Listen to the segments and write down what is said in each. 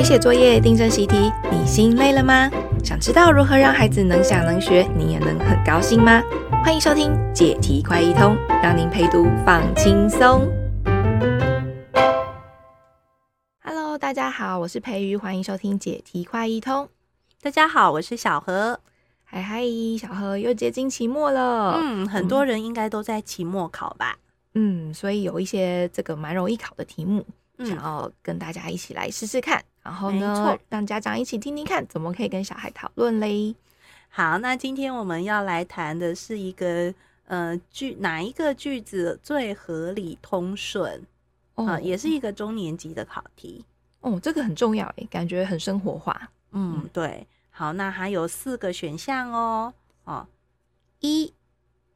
陪写作业、订正习题，你心累了吗？想知道如何让孩子能想能学，你也能很高兴吗？欢迎收听解题快一通，让您陪读放轻松。Hello，大家好，我是培瑜，欢迎收听解题快一通。大家好，我是小何。嗨嗨，小何又接近期末了。嗯，很多人应该都在期末考吧？嗯，所以有一些这个蛮容易考的题目。想要跟大家一起来试试看，然后呢，让家长一起听听看，怎么可以跟小孩讨论嘞？好，那今天我们要来谈的是一个呃句，哪一个句子最合理通顺？哦、呃，也是一个中年级的考题。哦，这个很重要诶，感觉很生活化。嗯，对。好，那还有四个选项哦。哦，一，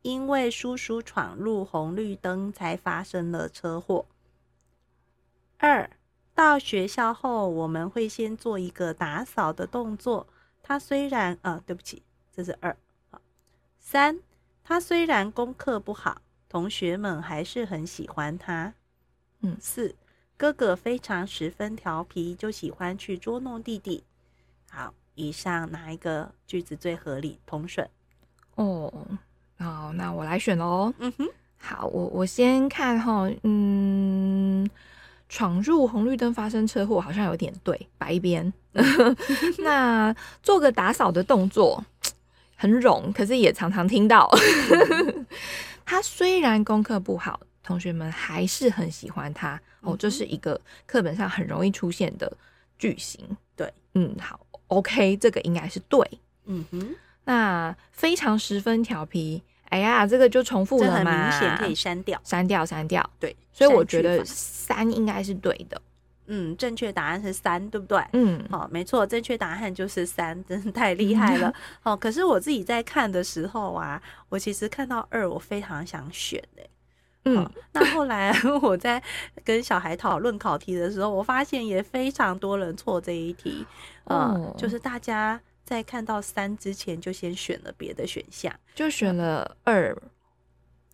因为叔叔闯入红绿灯才发生了车祸。二，到学校后，我们会先做一个打扫的动作。他虽然啊，对不起，这是二。三，他虽然功课不好，同学们还是很喜欢他。嗯，四，哥哥非常十分调皮，就喜欢去捉弄弟弟。好，以上哪一个句子最合理通顺？哦，好，那我来选喽。嗯哼，好，我我先看哈，嗯。闯入红绿灯发生车祸，好像有点对，白边。那做个打扫的动作，很冗，可是也常常听到。他虽然功课不好，同学们还是很喜欢他。哦，这是一个课本上很容易出现的句型。对，嗯，好，OK，这个应该是对。嗯哼，那非常十分调皮。哎呀，这个就重复了嘛，很明显可以删掉，删掉，删掉。对，所以我觉得三应该是对的。嗯，正确答案是三，对不对？嗯，好，没错，正确答案就是三，真是太厉害了。哦，可是我自己在看的时候啊，我其实看到二，我非常想选哎。嗯，那后来 我在跟小孩讨论考题的时候，我发现也非常多人错这一题。嗯，就是大家。在看到三之前，就先选了别的选项，就选了二。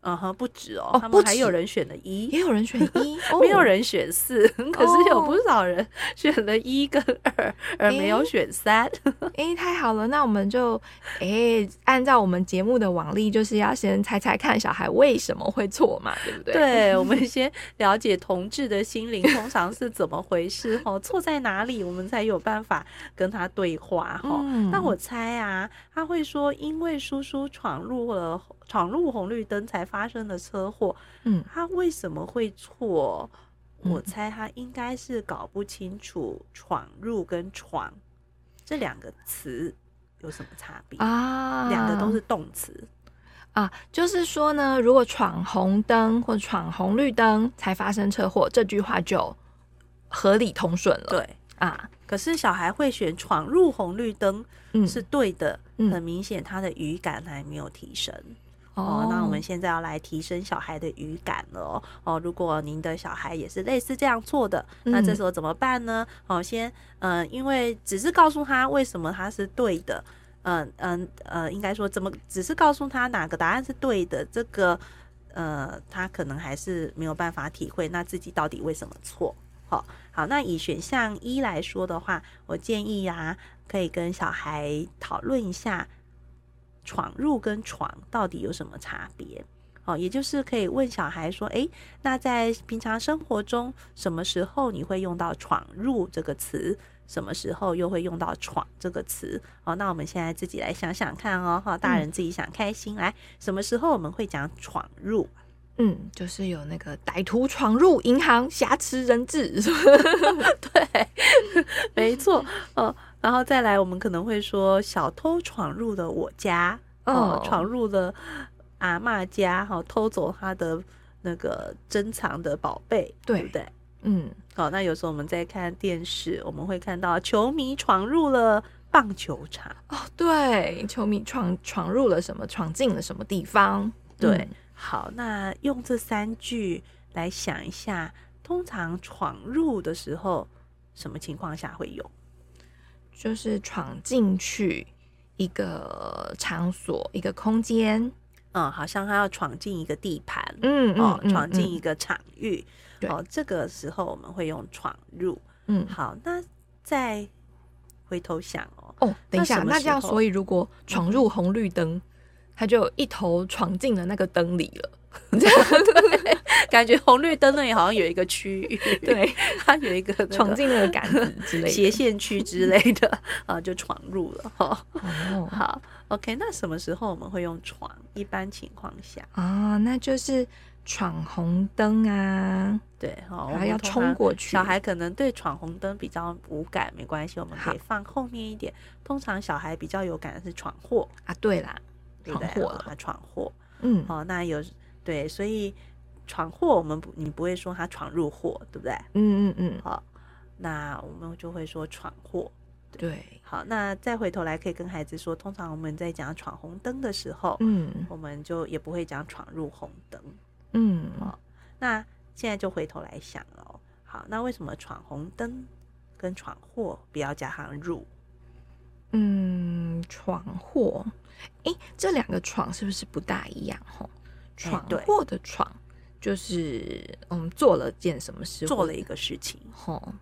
嗯哼，不止哦，他们还有人选了一，也有人选一，没有人选四，可是有不少人 选了一跟二，而没有选三。哎，太好了，那我们就哎，按照我们节目的往例，就是要先猜猜看小孩为什么会错嘛，对不对？对，我们先了解同志的心灵通常是怎么回事哈，错在哪里，我们才有办法跟他对话哈。那我猜啊，他会说，因为叔叔闯入了。闯入红绿灯才发生的车祸，嗯，他为什么会错？我猜他应该是搞不清楚“闯入”跟“闯”这两个词有什么差别啊？两个都是动词啊，就是说呢，如果闯红灯或闯红绿灯才发生车祸，这句话就合理通顺了。对啊，可是小孩会选“闯入红绿灯”是对的，嗯，很明显他的语感还没有提升。哦，那我们现在要来提升小孩的语感了哦。如果您的小孩也是类似这样做的，那这时候怎么办呢？哦，先嗯、呃，因为只是告诉他为什么他是对的，嗯嗯呃，应该说怎么只是告诉他哪个答案是对的，这个呃，他可能还是没有办法体会那自己到底为什么错。好，好，那以选项一来说的话，我建议呀、啊，可以跟小孩讨论一下。闯入跟闯到底有什么差别？哦，也就是可以问小孩说：“诶，那在平常生活中，什么时候你会用到‘闯入’这个词？什么时候又会用到‘闯’这个词？”哦，那我们现在自己来想想看哦，哈，大人自己想开心、嗯、来，什么时候我们会讲‘闯入’？嗯，就是有那个歹徒闯入银行，挟持人质，对，没错，哦。然后再来，我们可能会说小偷闯入了我家，哦，闯入了阿嬷家，哈，偷走他的那个珍藏的宝贝，对不对？嗯，好，那有时候我们在看电视，我们会看到球迷闯入了棒球场，哦，对，球迷闯闯入了什么？闯进了什么地方？对，嗯、好，那用这三句来想一下，通常闯入的时候，什么情况下会用？就是闯进去一个场所，一个空间，嗯，好像他要闯进一个地盘，嗯，哦，闯进一个场域，哦，这个时候我们会用闯入，嗯，好，那再回头想哦，哦，等一下，那，那这样，所以如果闯入红绿灯，嗯、他就一头闯进了那个灯里了。感觉红绿灯那里好像有一个区域，对，它有一个闯进了杆子之类的。斜线区之类的。啊，就闯入了哈。哦，好，OK，那什么时候我们会用闯？一般情况下？啊，那就是闯红灯啊，对，哦，还要冲过去。小孩可能对闯红灯比较无感，没关系，我们可以放后面一点。通常小孩比较有感的是闯祸啊，对啦，闯祸。了，他闯祸，嗯，哦，那有。对，所以闯祸，我们不，你不会说他闯入祸，对不对？嗯嗯嗯。好，那我们就会说闯祸。对，好，那再回头来可以跟孩子说，通常我们在讲闯红灯的时候，嗯，我们就也不会讲闯入红灯。嗯，好，那现在就回头来想哦，好，那为什么闯红灯跟闯祸不要加上入？嗯，闯祸，哎，这两个闯是不是不大一样？吼。闯祸的闯，就是嗯，做了件什么事，做了一个事情，吼，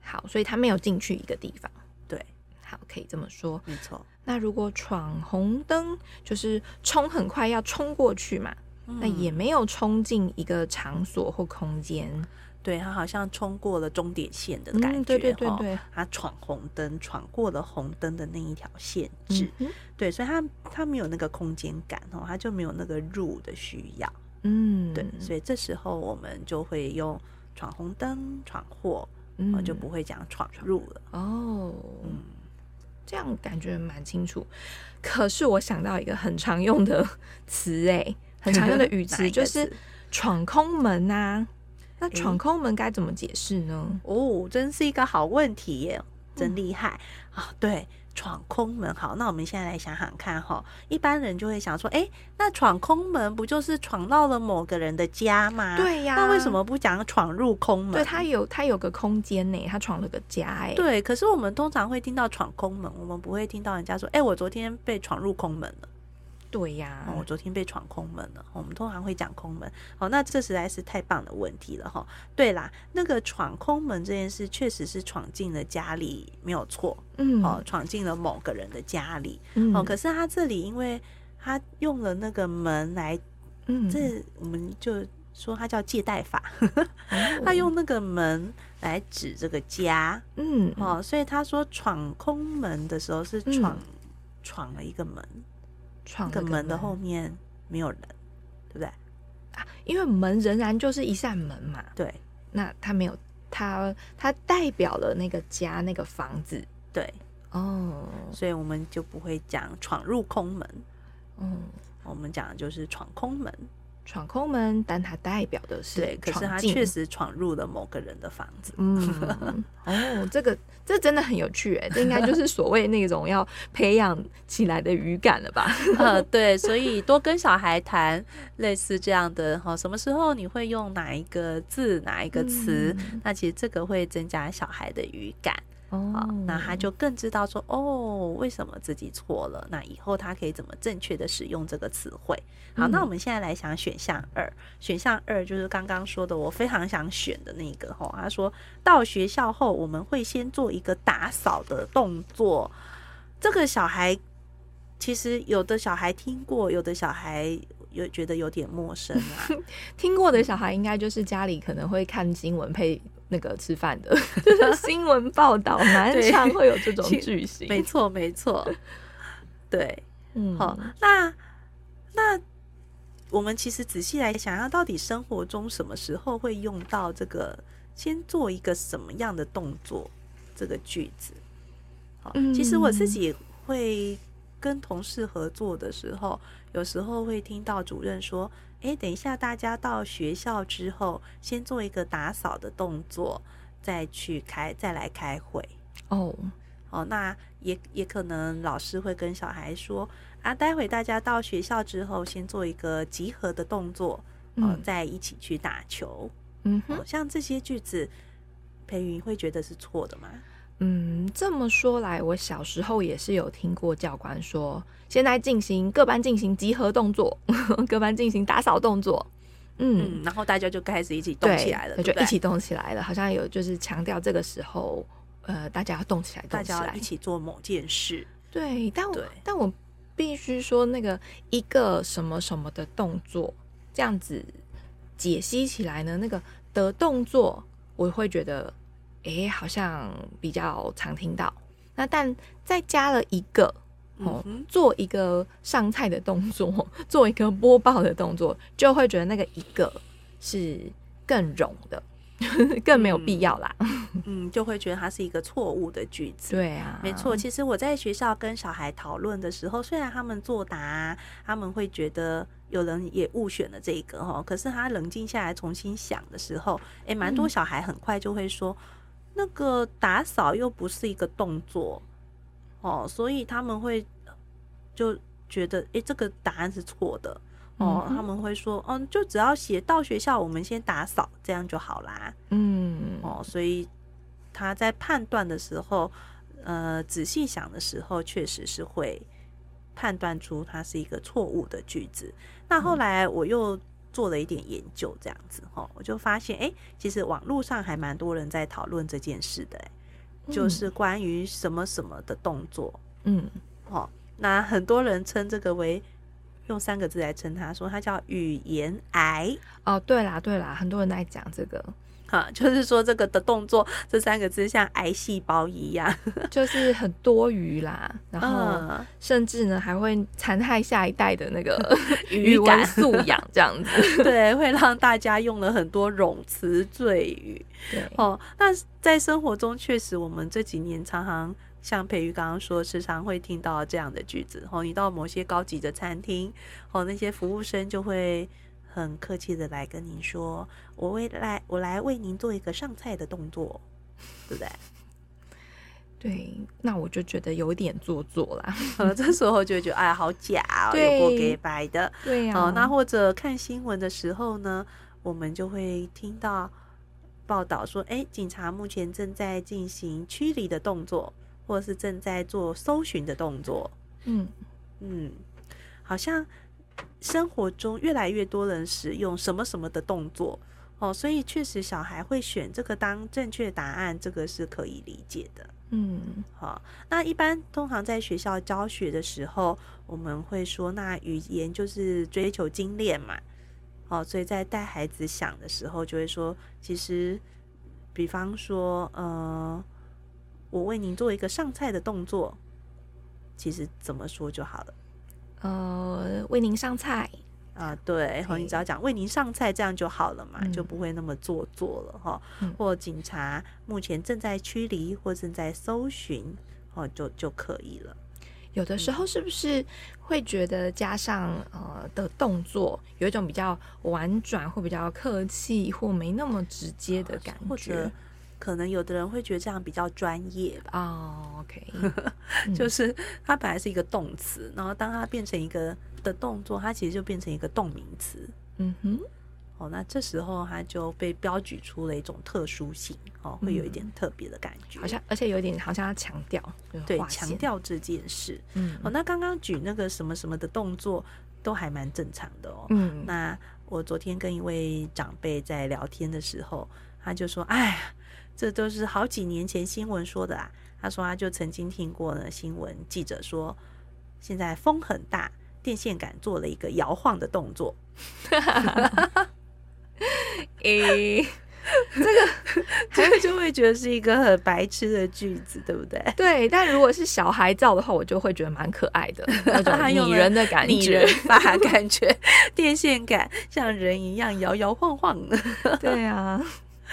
好，所以他没有进去一个地方，对，好，可以这么说，没错。那如果闯红灯，就是冲很快要冲过去嘛，嗯、那也没有冲进一个场所或空间。对，他好像冲过了终点线的感觉，嗯、对对对对，他闯红灯，闯过了红灯的那一条限制，嗯、对，所以他他没有那个空间感哦，他就没有那个入的需要，嗯，对，所以这时候我们就会用闯红灯、闯祸，嗯，就不会讲闯入了。哦，嗯，这样感觉蛮清楚。可是我想到一个很常用的 词，哎，很常用的 语词就是闯空门啊。那闯空门该怎么解释呢？哦，真是一个好问题耶，真厉害啊！嗯，对，闯空门。好，那我们现在来想想看哈，一般人就会想说，哎，那闯空门不就是闯到了某个人的家吗？对呀，那为什么不讲闯入空门？对，他有他有个空间呢，他闯了个家哎。对，可是我们通常会听到闯空门，我们不会听到人家说，哎，我昨天被闯入空门了。对呀、哦，我昨天被闯空门了。我们通常会讲空门。好，那这实在是太棒的问题了哈。对啦，那个闯空门这件事确实是闯进了家里，没有错。嗯，哦，闯进了某个人的家里。嗯，哦，可是他这里因为他用了那个门来，嗯，这我们就说他叫借贷法。他用那个门来指这个家。嗯，哦，所以他说闯空门的时候是闯闯了一个门。闯个门的后面没有人，对不对？啊，因为门仍然就是一扇门嘛。对，那它没有，它它代表了那个家，那个房子。对，哦，所以我们就不会讲闯入空门。嗯，我们讲的就是闯空门。闯空门，但它代表的是对，可是他确实闯入了某个人的房子。嗯，哦，这个这真的很有趣哎，这应该就是所谓那种要培养起来的语感了吧？呃，对，所以多跟小孩谈类似这样的哈，什么时候你会用哪一个字、哪一个词？嗯、那其实这个会增加小孩的语感。哦，那他就更知道说哦，为什么自己错了？那以后他可以怎么正确的使用这个词汇？好，那我们现在来想选项二。选项二就是刚刚说的，我非常想选的那个哈。他说到学校后，我们会先做一个打扫的动作。这个小孩其实有的小孩听过，有的小孩有觉得有点陌生啊。听过的小孩应该就是家里可能会看新闻配。那个吃饭的，就是新闻报道蛮常会有这种句型，没错没错，对，嗯，好，那那我们其实仔细来想，要到底生活中什么时候会用到这个？先做一个什么样的动作？这个句子，好，其实我自己会跟同事合作的时候，有时候会听到主任说。诶，等一下，大家到学校之后，先做一个打扫的动作，再去开，再来开会。哦，哦，那也也可能老师会跟小孩说啊，待会大家到学校之后，先做一个集合的动作，哦，嗯，再一起去打球。嗯哼，哦，像这些句子，培云会觉得是错的吗？嗯，这么说来，我小时候也是有听过教官说，现在进行各班进行集合动作，各班进行打扫动作。嗯，嗯，然后大家就开始一起动起来了，对，就一起动起来了。好像有就是强调这个时候，呃，大家要动起来，动起来，大家一起做某件事。对，但我但我必须说，那个一个什么什么的动作，这样子解析起来呢，那个的动作，我会觉得，哎、欸，好像比较常听到。那但再加了一个哦，做一个上菜的动作，做一个播报的动作，就会觉得那个一个是更冗的。更没有必要啦，嗯，嗯，就会觉得它是一个错误的句子。对啊，没错。其实我在学校跟小孩讨论的时候，虽然他们作答，他们会觉得有人也误选了这个哈，可是他冷静下来重新想的时候，诶，蛮多小孩很快就会说，嗯、那个打扫又不是一个动作哦，所以他们会就觉得，诶，这个答案是错的。哦，他们会说，嗯，就只要写到学校，我们先打扫，这样就好啦。嗯，哦，所以他在判断的时候，呃，仔细想的时候，确实是会判断出它是一个错误的句子。那后来我又做了一点研究，这样子哈，我就发现，哎，其实网络上还蛮多人在讨论这件事的，哎，就是关于什么什么的动作，嗯，哦，那很多人称这个为。用三个字来称它，说它叫语言癌。哦，对啦，对啦，很多人在讲这个，哈，就是说这个的动作这三个字像癌细胞一样，就是很多余啦，然后甚至呢还会残害下一代的那个 语文素养，这样子，对，会让大家用了很多冗词赘语。对，哦，那在生活中确实，我们这几年常常。像培瑜刚刚说，时常会听到这样的句子。哦，你到某些高级的餐厅，哦，那些服务生就会很客气的来跟您说：“我为来，我来为您做一个上菜的动作，对不对？” 对，那我就觉得有点做作啦。呃，这时候就觉得哎，好假哦，有过给白的。对呀、那或者看新闻的时候呢，我们就会听到报道说：“哎，警察目前正在进行驱离的动作。”或是正在做搜寻的动作，嗯嗯，好像生活中越来越多人使用什么什么的动作哦，所以确实小孩会选这个当正确答案，这个是可以理解的，嗯，好，那一般通常在学校教学的时候，我们会说，那语言就是追求精炼嘛，哦，所以在带孩子想的时候，就会说，其实，比方说，呃。我为您做一个上菜的动作，其实怎么说就好了。呃，为您上菜啊，对，好，你只要讲为您上菜，这样就好了嘛，嗯、就不会那么做作了哈。嗯、或警察目前正在驱离或正在搜寻，哦，就就可以了。有的时候是不是会觉得加上呃的动作有一种比较婉转或比较客气或没那么直接的感觉？可能有的人会觉得这样比较专业吧。哦、oh，OK，就是它本来是一个动词，然后当它变成一个的动作，它其实就变成一个动名词。嗯哼，哦，那这时候它就被标举出了一种特殊性，哦，会有一点特别的感觉，好像而且有一点好像要强调，对，强调这件事。嗯，哦，那刚刚举那个什么什么的动作都还蛮正常的哦。嗯，那我昨天跟一位长辈在聊天的时候，他就说：“哎呀。”这都是好几年前新闻说的啊。他说他就曾经听过呢，新闻记者说，现在风很大，电线杆做了一个摇晃的动作。诶、欸，这个这个就会觉得是一个很白痴的句子，对不对？对，但如果是小孩造的话，我就会觉得蛮可爱的，那种拟人的感觉，拟人法感觉，电线杆像人一样摇摇晃晃的。对啊。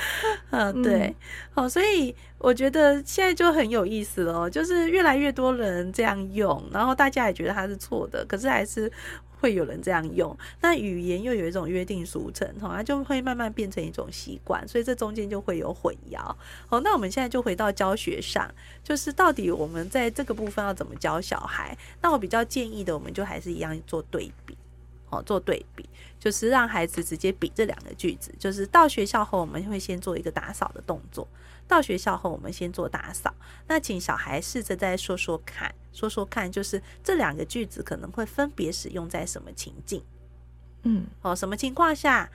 嗯，对，好、哦，所以我觉得现在就很有意思了，就是越来越多人这样用，然后大家也觉得它是错的，可是还是会有人这样用。那语言又有一种约定俗成，哈、哦，它就会慢慢变成一种习惯，所以这中间就会有混淆。好、哦，那我们现在就回到教学上，就是到底我们在这个部分要怎么教小孩？那我比较建议的，我们就还是一样做对比。哦，做对比就是让孩子直接比这两个句子，就是到学校后我们会先做一个打扫的动作，到学校后我们先做打扫。那请小孩试着再说说看，说说看，就是这两个句子可能会分别使用在什么情境？嗯，哦，什么情况下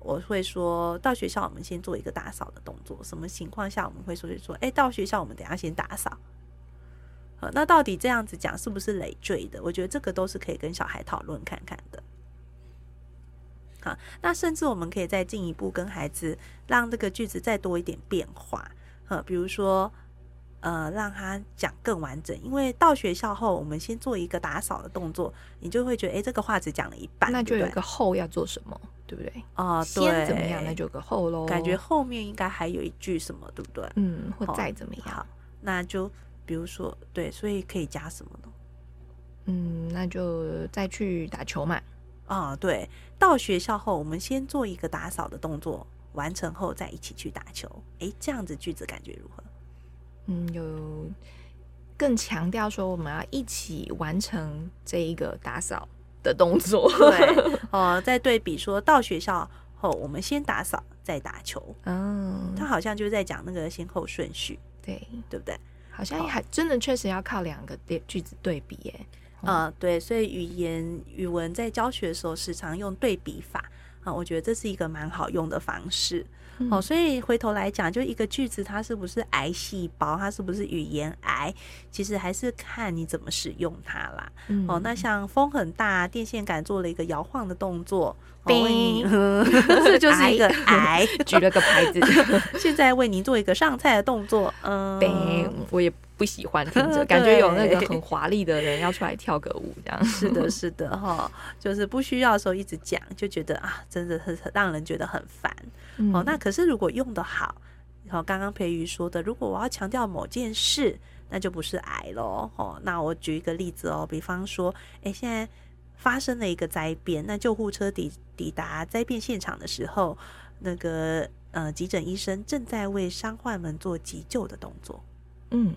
我会说到学校，我们先做一个打扫的动作。什么情况下我们会说说，哎，到学校我们等下先打扫。好，那到底这样子讲是不是累赘的？我觉得这个都是可以跟小孩讨论看看的。好，那甚至我们可以再进一步跟孩子让这个句子再多一点变化。呃，比如说，呃，让他讲更完整。因为到学校后，我们先做一个打扫的动作，你就会觉得，哎，这个话只讲了一半，那就有一个后要做什么，对不对？哦，对，先怎么样，那就有个后喽。感觉后面应该还有一句什么，对不对？嗯，或再怎么样。好，那就比如说，对，所以可以加什么呢？嗯，那就再去打球嘛。啊、哦，对，到学校后，我们先做一个打扫的动作。完成后再一起去打球，诶，这样子句子感觉如何？嗯，有更强调说我们要一起完成这一个打扫的动作。对，哦，再对比说到学校后，我们先打扫再打球。嗯，他好像就是在讲那个先后顺序，对，对不对？好像还真的确实要靠两个句子对比，耶。嗯，对，所以语言语文在教学的时候时常用对比法。啊，我觉得这是一个蛮好用的方式。嗯、哦，所以回头来讲，就一个句子，它是不是癌细胞，它是不是语言癌，其实还是看你怎么使用它啦。嗯、哦，那像风很大，电线杆做了一个摇晃的动作，叮 这就是一个癌，举了个牌子。现在为您做一个上菜的动作，嗯，叮，我也。不喜欢听着，感觉有那个很华丽的人要出来跳个舞，这样。是的，是的，哈，就是不需要的时候一直讲，就觉得啊，真的很让人觉得很烦。嗯、哦，那可是如果用得好，然后刚刚培瑜说的，如果我要强调某件事，那就不是癌咯。哦，那我举一个例子哦，比方说，哎，现在发生了一个灾变，那救护车抵抵达灾变现场的时候，那个呃急诊医生正在为伤患们做急救的动作。嗯。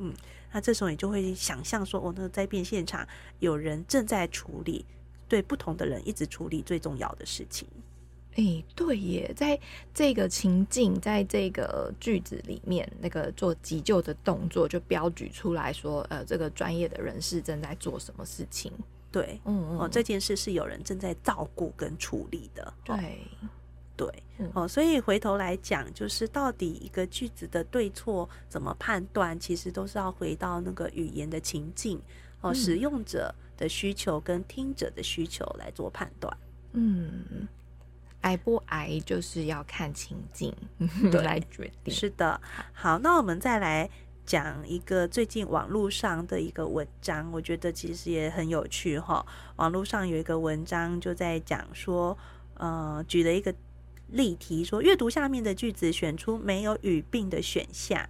嗯，那这时候你就会想象说，哦，那个灾变现场有人正在处理，对不同的人一直处理最重要的事情。哎、欸，对耶，在这个情境，在这个句子里面，那个做急救的动作就标举出来说，呃，这个专业的人士正在做什么事情。对，嗯嗯，哦，这件事是有人正在照顾跟处理的。对。哦对，哦，所以回头来讲，就是到底一个句子的对错怎么判断，其实都是要回到那个语言的情境，哦，使用者的需求跟听者的需求来做判断。嗯，挨不挨就是要看情境对来决定。是的，好，那我们再来讲一个最近网络上的一个文章，我觉得其实也很有趣哈。网络上有一个文章就在讲说，呃，举了一个。例题说，阅读下面的句子，选出没有语病的选项。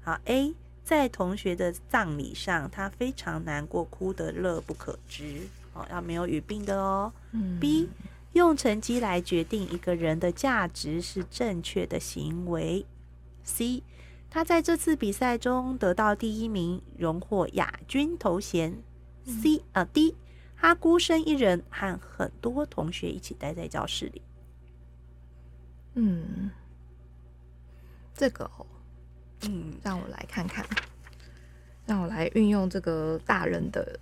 好，A 在同学的葬礼上，他非常难过，哭得乐不可支。哦，要没有语病的哦。嗯。B 用成绩来决定一个人的价值是正确的行为。C 他在这次比赛中得到第一名，荣获亚军头衔。C 啊 D 他孤身一人，和很多同学一起待在教室里。嗯，这个哦，嗯，让我来看看，让我来运用这个大人的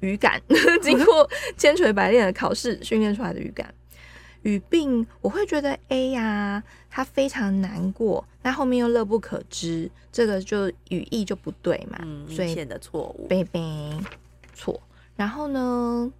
语感，经过 千锤百炼的考试训练出来的语感。语病，我会觉得 A 呀、啊，他非常难过，那后面又乐不可支，这个就语义就不对嘛，嗯，明显的错误，贝贝错。然后呢，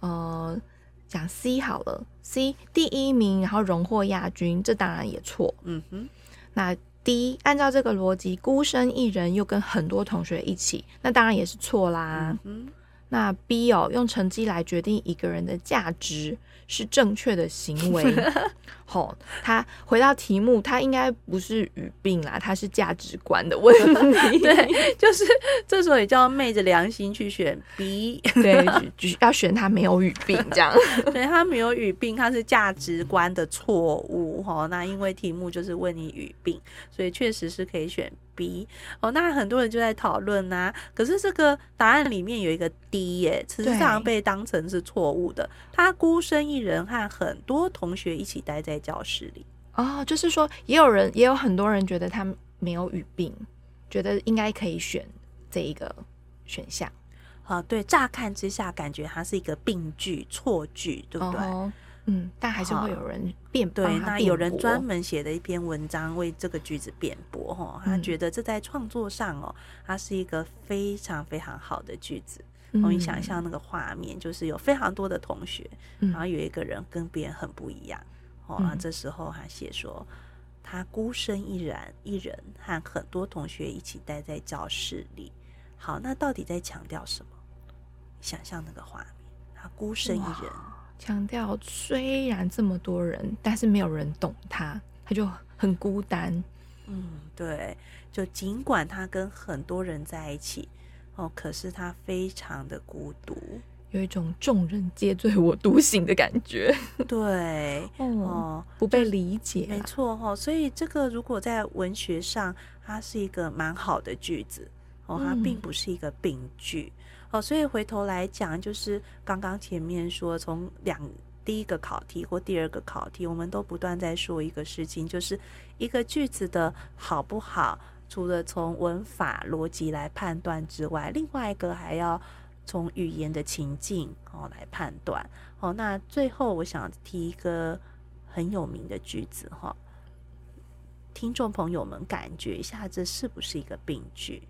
呃。讲 C 好了，C 第一名，然后荣获亚军，这当然也错。嗯哼，那 D 按照这个逻辑，孤身一人又跟很多同学一起，那当然也是错啦。嗯哼，那 B 哦，用成绩来决定一个人的价值。是正确的行为，好、哦，他回到题目，他应该不是语病啦，他是价值观的问题。对，就是这时候也叫昧着良心去选 B，对，要选他没有语病这样。对，他没有语病，他是价值观的错误，哈、哦，那因为题目就是问你语病，所以确实是可以选。B 哦，那很多人就在讨论呐。可是这个答案里面有一个 D 耶，其实际上被当成是错误的。他孤身一人和很多同学一起待在教室里。哦，就是说，也有人，也有很多人觉得他没有语病，觉得应该可以选这一个选项。啊，对，乍看之下感觉它是一个病句、错句，对不对？哦嗯，但还是会有人辩对，那有人专门写了一篇文章为这个句子辩驳哈，他觉得这在创作上哦，它是一个非常非常好的句子。我你想象那个画面，就是有非常多的同学，然后有一个人跟别人很不一样哦，那这时候他写说他孤身一人，一人和很多同学一起待在教室里。好，那到底在强调什么？想象那个画面，他孤身一人。强调虽然这么多人，但是没有人懂他，他就很孤单。嗯，对，就尽管他跟很多人在一起，哦，可是他非常的孤独，有一种众人皆醉我独醒的感觉。对，哦，不被理解，没错哈、哦。所以这个如果在文学上，它是一个蛮好的句子哦，它并不是一个病句。嗯哦，所以回头来讲，就是刚刚前面说，从两第一个考题或第二个考题，我们都不断在说一个事情，就是一个句子的好不好，除了从文法逻辑来判断之外，另外一个还要从语言的情境哦来判断。哦，那最后我想提一个很有名的句子哈，听众朋友们感觉一下，这是不是一个病句？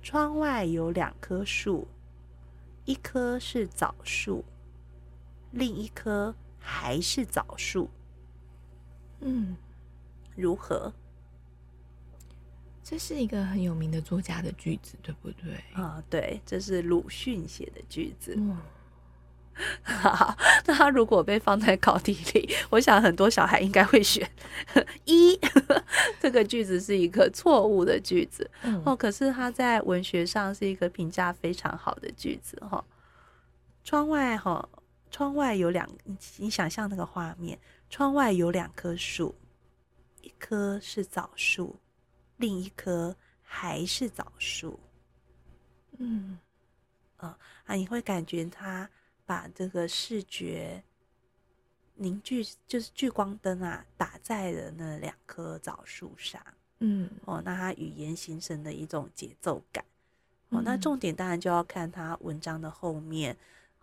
好。窗外有两棵树，一棵是枣树，另一棵还是枣树。嗯，如何？这是一个很有名的作家的句子，对不对？啊、哦，对，这是鲁迅写的句子。那他如果被放在考题里，我想很多小孩应该会选 一。这个句子是一个错误的句子哦，可是他在文学上是一个评价非常好的句子哈。窗外哈，窗外有两，你想象那个画面，窗外有两棵树，一棵是枣树，另一棵还是枣树。嗯，啊，你会感觉他。把这个视觉凝聚，就是聚光灯啊，打在了那两棵枣树上。嗯，哦，那它语言形成的一种节奏感。哦，那重点当然就要看他文章的后面，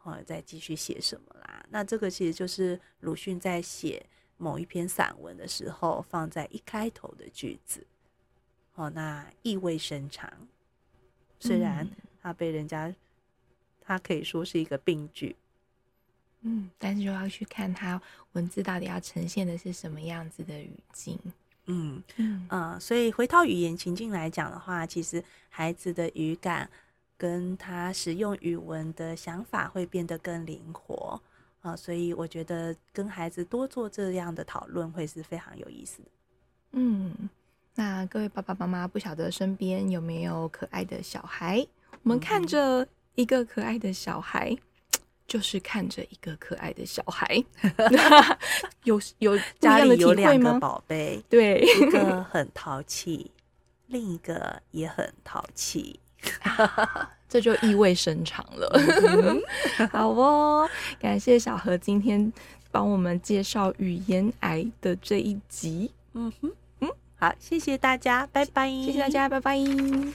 哦，再继续写什么啦。那这个其实就是鲁迅在写某一篇散文的时候放在一开头的句子。哦，那意味深长，虽然他被人家。它可以说是一个病句，嗯，但是就要去看它文字到底要呈现的是什么样子的语境，嗯嗯。呃，所以回到语言情境来讲的话，其实孩子的语感跟他使用语文的想法会变得更灵活。啊，呃，所以我觉得跟孩子多做这样的讨论会是非常有意思的。嗯，那各位爸爸妈妈不晓得身边有没有可爱的小孩，我们看着。一个可爱的小孩，就是看着一个可爱的小孩，有有家里有两个宝贝，对，一个 很淘气，另一个也很淘气，这就意味深长了。好哦，感谢小何今天帮我们介绍语言癌的这一集。嗯哼，嗯，好，谢谢大家，拜拜，谢谢大家，拜拜。